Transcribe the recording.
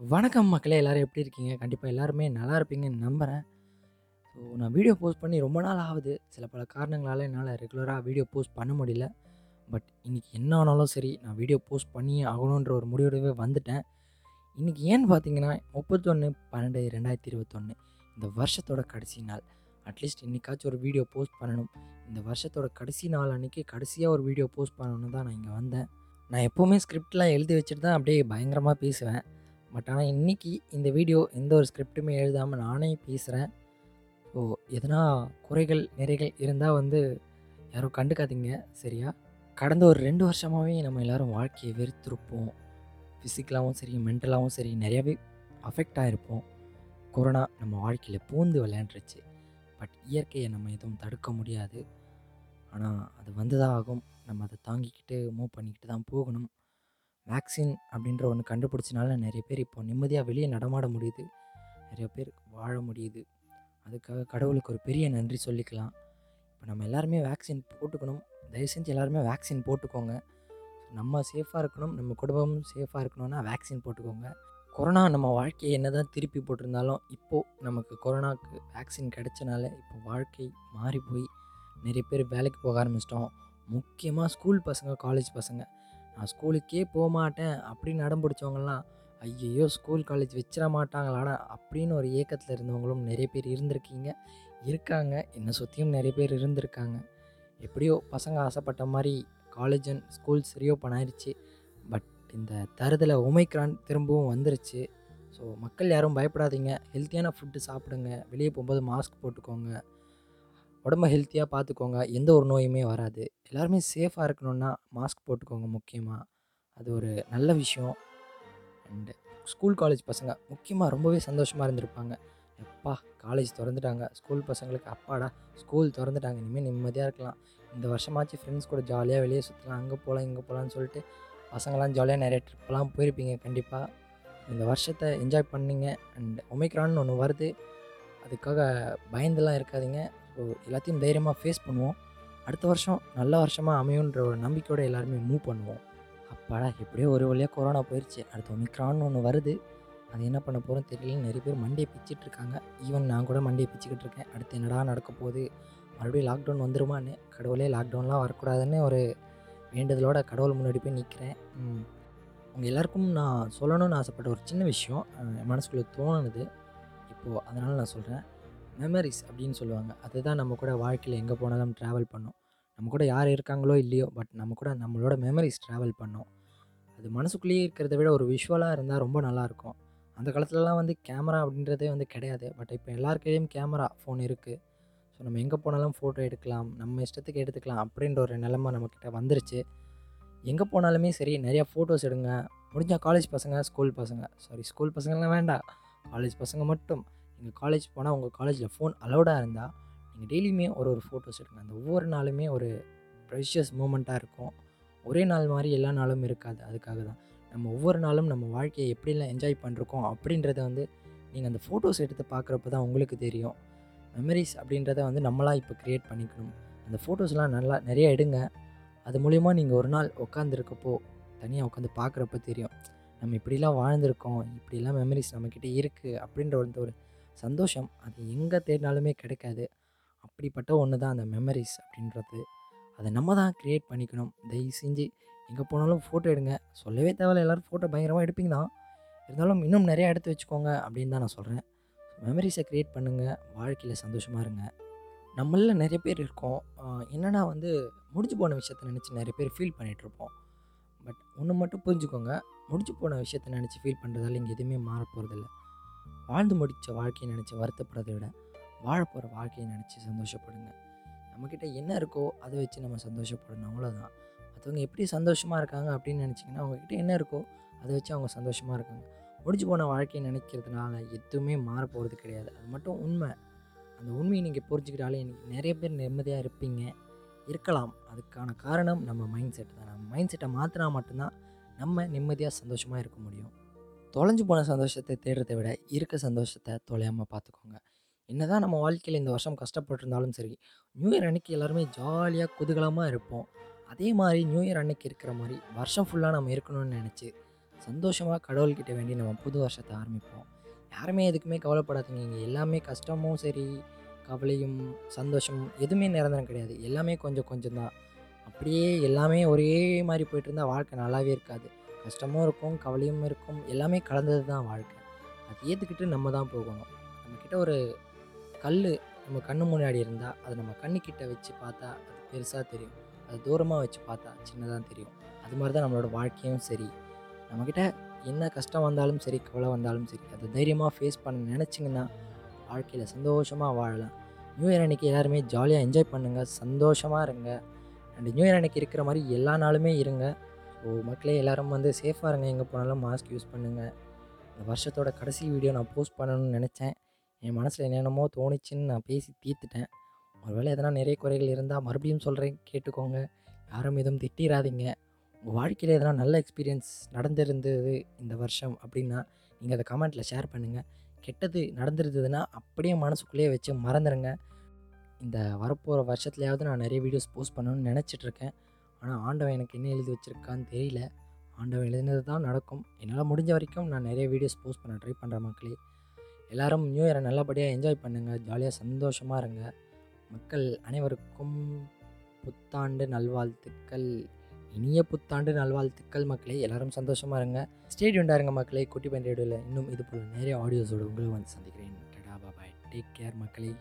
வணக்கம் மக்களே! எல்லோரும் எப்படி இருக்கீங்க? கண்டிப்பாக எல்லாருமே நல்லா இருப்பீங்கன்னு நம்புகிறேன் ஸோ நான் வீடியோ போஸ்ட் பண்ணி ரொம்ப நாள் ஆகுது. சில பல காரணங்களால் என்னால் ரெகுலராக வீடியோ போஸ்ட் பண்ண முடியல. பட் இன்றைக்கி என்ன ஆனாலும் சரி, நான் வீடியோ போஸ்ட் பண்ணியே ஆகணுன்ற ஒரு முடிவோடவே வந்துட்டேன். இன்றைக்கி ஏன்னு பார்த்தீங்கன்னா, 31/12/2021 இந்த வருஷத்தோட கடைசி நாள். அட்லீஸ்ட் இன்றைக்காச்சும் ஒரு வீடியோ போஸ்ட் பண்ணணும். இந்த வருஷத்தோட கடைசி நாள் அன்றைக்கி கடைசியாக ஒரு வீடியோ போஸ்ட் பண்ணணும்னு தான் நான் இங்கே வந்தேன். நான் எப்போவுமே ஸ்கிரிப்ட்லாம் எழுதி வச்சுட்டு தான் அப்படியே பயங்கரமாக பேசுவேன். பட் ஆனால் இன்னைக்கு இந்த வீடியோ எந்த ஒரு ஸ்கிரிப்ட்டுமே எழுதாமல் நானே பேசுகிறேன் ஸோ எதனா குறைகள், நிறைகள் இருந்தால் வந்து யாரும் கண்டுக்காதீங்க. சரியா? கடந்த ஒரு ரெண்டு வருஷமாகவே நம்ம எல்லாரும் வாழ்க்கையை வெறுத்திருப்போம். ஃபிசிக்கலாகவும் சரி, மென்டலாகவும் சரி நிறையாவே அஃபெக்ட் ஆகிருப்போம் கொரோனா நம்ம வாழ்க்கையில் பூந்து விளையாண்டுருச்சு. பட் இயற்கையை நம்ம எதுவும் தடுக்க முடியாது. ஆனால் அது வந்து தான் ஆகும். நம்ம அதை தாங்கிக்கிட்டு மூவ் பண்ணிக்கிட்டு தான் போகணும். வேக்சின் அப்படின்ற ஒன்று கண்டுபிடிச்சனால நிறைய பேர் இப்போ நிம்மதியாக வெளியே நடமாட முடியுது. நிறைய பேர் வாழ முடியுது. அதுக்காக கடவுளுக்கு ஒரு பெரிய நன்றி சொல்லிக்கலாம். இப்போ நம்ம எல்லாருமே வேக்சின் போட்டுக்கணும். தயவு செஞ்சு எல்லாருமே வேக்சின் போட்டுக்கோங்க. நம்ம சேஃபாக இருக்கணும். நம்ம குடும்பமும் சேஃபாக இருக்கணும்னா வேக்சின் போட்டுக்கோங்க. கொரோனா நம்ம வாழ்க்கைய என்னதான் திருப்பி போட்டிருந்தாலும், இப்போது நமக்கு கொரோனாக்கு வேக்சின் கிடைச்சனால இப்போ வாழ்க்கை மாறி போய் நிறைய பேர் வேலைக்கு போக ஆரம்பிச்சிட்டோம். முக்கியமாக ஸ்கூல் பசங்க, காலேஜ் பசங்க. நான் ஸ்கூலுக்கே போமாட்டேன் அப்படின்னு அடம் பிடிச்சவங்கலாம், ஐயையோ ஸ்கூல், காலேஜ் வச்சிட மாட்டாங்களாடா அப்படின்னு ஒரு ஏக்கத்தில் இருந்தவங்களும் நிறைய பேர் இருந்திருக்கீங்க. இருக்காங்க. என்னை சுற்றியும் நிறைய பேர் இருந்திருக்காங்க. எப்படியோ பசங்க ஆசைப்பட்ட மாதிரி காலேஜ் அண்ட் ஸ்கூல்ஸ் சரியோ ஆயிருச்சு. பட் இந்த தருதல ஒமைக்ரான் திரும்பவும் வந்துருச்சு. ஸோ மக்கள் யாரும் பயப்படாதீங்க. ஹெல்த்தியான ஃபுட்டு சாப்பிடுங்க. வெளியே போகும்போது மாஸ்க் போட்டுக்கோங்க. உடம்ப ஹெல்த்தியாக பார்த்துக்கோங்க. எந்த ஒரு நோயுமே வராது. எல்லாருமே சேஃபாக இருக்கணும்னா மாஸ்க் போட்டுக்கோங்க முக்கியமாக அது ஒரு நல்ல விஷயம். அண்டு ஸ்கூல், காலேஜ் பசங்க முக்கியமாக ரொம்பவே சந்தோஷமாக இருந்திருப்பாங்க. எப்பா! காலேஜ் திறந்துட்டாங்க ஸ்கூல் பசங்களுக்கு அப்பாடா! ஸ்கூல் திறந்துட்டாங்க இனிமேல் நிம்மதியாக இருக்கலாம். இந்த வருஷமாச்சு ஃப்ரெண்ட்ஸ் கூட ஜாலியாக வெளியே சுற்றலாம் அங்கே போகலாம் இங்கே போகலான்னு சொல்லிட்டு பசங்களாம் ஜாலியாக நிறைய ட்ரிப்லாம் போயிருப்பீங்க கண்டிப்பாக இந்த வருஷத்தை என்ஜாய் பண்ணிங்க அண்ட் ஒமைக்ரான்னு ஒன்று வருது. அதுக்காக பயந்துலாம் இருக்காதீங்க. ஸோ எல்லாத்தையும் தைரியமாக ஃபேஸ் பண்ணுவோம். அடுத்த வருஷம் நல்ல வருஷமாக அமையுன்ற ஒரு நம்பிக்கையோடு எல்லாருமே மூவ் பண்ணுவோம். அப்பாடா! எப்படியோ ஒரு வழியாக கொரோனா போயிடுச்சு அடுத்து ஒமிக்ரான்னு ஒன்று வருது. அது என்ன பண்ண போகிறோம் தெரியலன்னு நிறைய பேர் மண்டியை பிச்சுட்டு இருக்காங்க. ஈவன் நான் கூட மண்டியை பிச்சுக்கிட்டு இருக்கேன். அடுத்து என்னடா நடக்க போகுது? மறுபடியும் லாக்டவுன் வந்துருமான்னு. கடவுளே லாக்டவுன்லாம் வரக்கூடாதுன்னு ஒரு வேண்டுதலோட கடவுள் முன்னாடி போய் நிற்கிறேன் உங்கள் எல்லாருக்கும் நான் சொல்லணும்னு ஆசைப்பட்ட ஒரு சின்ன விஷயம் என் மனசுக்குள்ளே தோணுது இப்போ அதனால் நான் சொல்கிறேன் மெமரிஸ் அப்படின்னு சொல்லுவாங்க. அதுதான் நம்ம கூட வாழ்க்கையில் எங்கே போனாலும் ட்ராவல் பண்ணும். நம்ம கூட யார் இருக்காங்களோ இல்லையோ, பட் நம்ம கூட நம்மளோட மெமரிஸ் ட்ராவல் பண்ணும். அது மனசுக்குள்ளேயே இருக்கிறத விட ஒரு விஷுவலாக இருந்தால் ரொம்ப நல்லாயிருக்கும். அந்த காலத்துலலாம் வந்து கேமரா அப்படின்றதே வந்து கிடையாது. பட் இப்போ எல்லார் கேமரா, ஃபோன் இருக்குது ஸோ நம்ம எங்கே போனாலும் ஃபோட்டோ எடுக்கலாம். நம்ம இஷ்டத்துக்கு எடுத்துக்கலாம் அப்படின்ற ஒரு நிலைமை நம்மக்கிட்ட வந்துருச்சு. எங்கே போனாலுமே சரி நிறையா ஃபோட்டோஸ் எடுங்க. முடிஞ்சால் காலேஜ் பசங்க, ஸ்கூல் பசங்க சாரி ஸ்கூல் பசங்கள்லாம் வேண்டாம். காலேஜ் பசங்க மட்டும். நீங்கள் காலேஜ் போனால் உங்கள் காலேஜில் ஃபோன் அலோடாக இருந்தால் நீங்கள் டெய்லியுமே ஒரு ஒரு ஃபோட்டோஸ் எடுங்க. அந்த ஒவ்வொரு நாளுமே ஒரு ப்ரெஷியஸ் மூமெண்ட்டாக இருக்கும். ஒரே நாள் மாதிரி எல்லா நாளும் இருக்காது. அதுக்காக தான். நம்ம ஒவ்வொரு நாளும் நம்ம வாழ்க்கையை எப்படிலாம் என்ஜாய் பண்ணுறோம் அப்படின்றத வந்து நீங்கள் அந்த ஃபோட்டோஸ் எடுத்து பார்க்குறப்ப தான் உங்களுக்கு தெரியும். மெமரிஸ் அப்படின்றத வந்து நம்மளாக இப்போ க்ரியேட் பண்ணிக்கணும். அந்த ஃபோட்டோஸ்லாம் நல்லா நிறையா எடுங்க. அது மூலிமா நீங்கள் ஒரு நாள் உட்காந்துருக்கப்போ, தனியாக உட்காந்து பார்க்குறப்ப தெரியும். நம்ம இப்படிலாம் வாழ்ந்திருக்கோம். இப்படிலாம் மெமரிஸ் நம்மக்கிட்ட இருக்குது அப்படின்ற வந்து ஒரு சந்தோஷம். அது எங்கே தேடினாலுமே கிடைக்காது. அப்படிப்பட்ட ஒன்று தான் அந்த மெமரிஸ் அப்படின்றது. அதை நம்ம தான் க்ரியேட் பண்ணிக்கணும். தயவு செஞ்சு எங்கே போனாலும் ஃபோட்டோ எடுங்க. சொல்லவே தேவையில்ல எல்லாரும் ஃபோட்டோ பயங்கரமாக எடுப்பீங்க தான். இருந்தாலும் இன்னும் நிறையா எடுத்து வச்சுக்கோங்க அப்படின்னு தான் நான் சொல்கிறேன் மெமரிஸை க்ரியேட் பண்ணுங்கள் வாழ்க்கையில் சந்தோஷமாக இருங்க. நம்மளில் நிறைய பேர் இருக்கோம். என்னென்னா என்னன்னா வந்து முடிஞ்சு போன விஷயத்த நினச்சி நிறைய பேர் ஃபீல் பண்ணிகிட்ருப்போம் பட் ஒன்று மட்டும் புரிஞ்சுக்கோங்க. முடிஞ்சு போன விஷயத்த நினச்சி ஃபீல் பண்ணுறதால இங்கே எதுவுமே மாறப் போகிறதில்ல வாழ்ந்து முடித்த வாழ்க்கையை நினச்சி வருத்தப்படுறதை விட, வாழப்போகிற வாழ்க்கையை நினச்சி சந்தோஷப்படுங்க. நம்மக்கிட்ட என்ன இருக்கோ அதை வச்சு நம்ம சந்தோஷப்படணும் அவ்வளோதான். மற்றவங்க எப்படி சந்தோஷமாக இருக்காங்க அப்படின்னு நினச்சிங்கன்னா அவங்கக்கிட்ட என்ன இருக்கோ அதை வச்சு அவங்க சந்தோஷமாக இருக்காங்க. முடிஞ்சு போன வாழ்க்கையை நினைக்கிறதுனால எதுவுமே மாறப்போறது கிடையாது. அது மட்டும் உண்மை அந்த உண்மையை நீங்கள் புரிஞ்சுக்கிட்டாலே நிறைய பேர் நிம்மதியாக இருப்பீங்க. இருக்கலாம். அதுக்கான காரணம் நம்ம மைண்ட் செட் தான். நம்ம மைண்ட் செட்டை மாற்றினா மட்டும்தான் நம்ம நிம்மதியாக சந்தோஷமாக இருக்க முடியும். தொலைஞ்சு போன சந்தோஷத்தை தேடுறத விட, இருக்க சந்தோஷத்தை தொலையாமல் பார்த்துக்கோங்க. என்னதான் நம்ம வாழ்க்கையில் இந்த வருஷம் கஷ்டப்பட்டிருந்தாலும் சரி, நியூ இயர் அன்னைக்கு எல்லாருமே ஜாலியாக குதூகலமாக இருப்போம். அதே மாதிரி நியூ இயர் அன்னைக்கு இருக்கிற மாதிரி வருஷம் ஃபுல்லாக நம்ம இருக்கணும்னு நினச்சி சந்தோஷமாக கடவுள்கிட்ட வேண்டி நம்ம புது வருஷத்தை ஆரம்பிப்போம் யாருமே எதுக்குமே கவலைப்படாதீங்க இங்கே எல்லாமே கஷ்டமும் சரி கவலையும் சந்தோஷம் எதுவுமே நிரந்தரம் கிடையாது. எல்லாமே கொஞ்சம் கொஞ்சம் தான் அப்படியே எல்லாமே ஒரே மாதிரி போயிட்டு இருந்தால் வாழ்க்கை நல்லாவே இருக்காது. கஷ்டமும் இருக்கும் கவலையும் இருக்கும் எல்லாமே கலந்தது தான் வாழ்க்கை. அது ஏற்றுக்கிட்டு நம்ம தான் போகணும். நம்மக்கிட்ட ஒரு கல் நம்ம கண்ணு முன்னாடி இருந்தால் அது நம்ம கண்ணுக்கிட்ட வச்சு பார்த்தா அது பெருசாக தெரியும். அது தூரமாக வச்சு பார்த்தா சின்னதாக தெரியும். அது மாதிரி தான் நம்மளோட வாழ்க்கையும் சரி. நம்மக்கிட்ட என்ன கஷ்டம் வந்தாலும் சரி கவலை வந்தாலும் சரி அதை தைரியமாக ஃபேஸ் பண்ண நினச்சிங்கன்னா வாழ்க்கையில் சந்தோஷமாக வாழலாம். நியூ இயர் அன்றைக்கி எல்லாருமே ஜாலியாக என்ஜாய் பண்ணுங்கள் சந்தோஷமாக இருங்க. அண்ட் நியூ இயர் அன்றைக்கி இருக்கிற மாதிரி எல்லா நாளுமே இருங்க. ஸோ மக்களே எல்லோரும் வந்து சேஃபாக இருங்க. எங்கே போனாலும் மாஸ்க் யூஸ் பண்ணுங்கள் இந்த வருஷத்தோட கடைசி வீடியோ நான் போஸ்ட் பண்ணணும்னு நினச்சேன். என் மனசில் என்னென்னமோ தோணுச்சுன்னு நான் பேசி தீர்த்துட்டேன். ஒருவேளை எதனா நிறைய குறைகள் இருந்தால் மறுபடியும் சொல்கிறேன் கேட்டுக்கோங்க. யாரும் எதுவும் திட்டிடாதீங்க உங்கள் வாழ்க்கையில் எதனா நல்ல எக்ஸ்பீரியன்ஸ் நடந்திருந்தது இந்த வருஷம் அப்படின்னா நீங்கள் அதை கமெண்ட்டில் ஷேர் பண்ணுங்கள் கெட்டது நடந்துருந்ததுன்னா அப்படியே மனசுக்குள்ளேயே வச்சு மறந்துடுங்க இந்த வரப்போகிற வருஷத்துலையாவது நான் நிறைய வீடியோஸ் போஸ்ட் பண்ணணும்னு நினச்சிட்ருக்கேன். ஆனால் ஆண்டவன் எனக்கு என்ன எழுதி வச்சுருக்கான்னு தெரியல. ஆண்டவன் எழுதினது தான் நடக்கும். என்னால் முடிஞ்ச வரைக்கும் நான் நிறைய வீடியோஸ் போஸ்ட் பண்ண ட்ரை பண்ணுற மக்களே. எல்லோரும் நியூ இயரை நல்லபடியாக என்ஜாய் பண்ணுங்கள் ஜாலியாக சந்தோஷமாக இருங்க. மக்கள் அனைவருக்கும் புத்தாண்டு நல்வாழ்த்துக்கள். இனிய புத்தாண்டு நல்வாழ்த்துக்கள் மக்களே. எல்லாரும் சந்தோஷமாக இருங்க. ஸ்டேடியண்டாக இருங்க மக்களே. குட்டி பையன் இன்னும் இது போல் நிறைய ஆடியோஸோட உங்களை வந்து சந்திக்கிறேன். டடா பாபாய் டேக் கேர் மக்களே.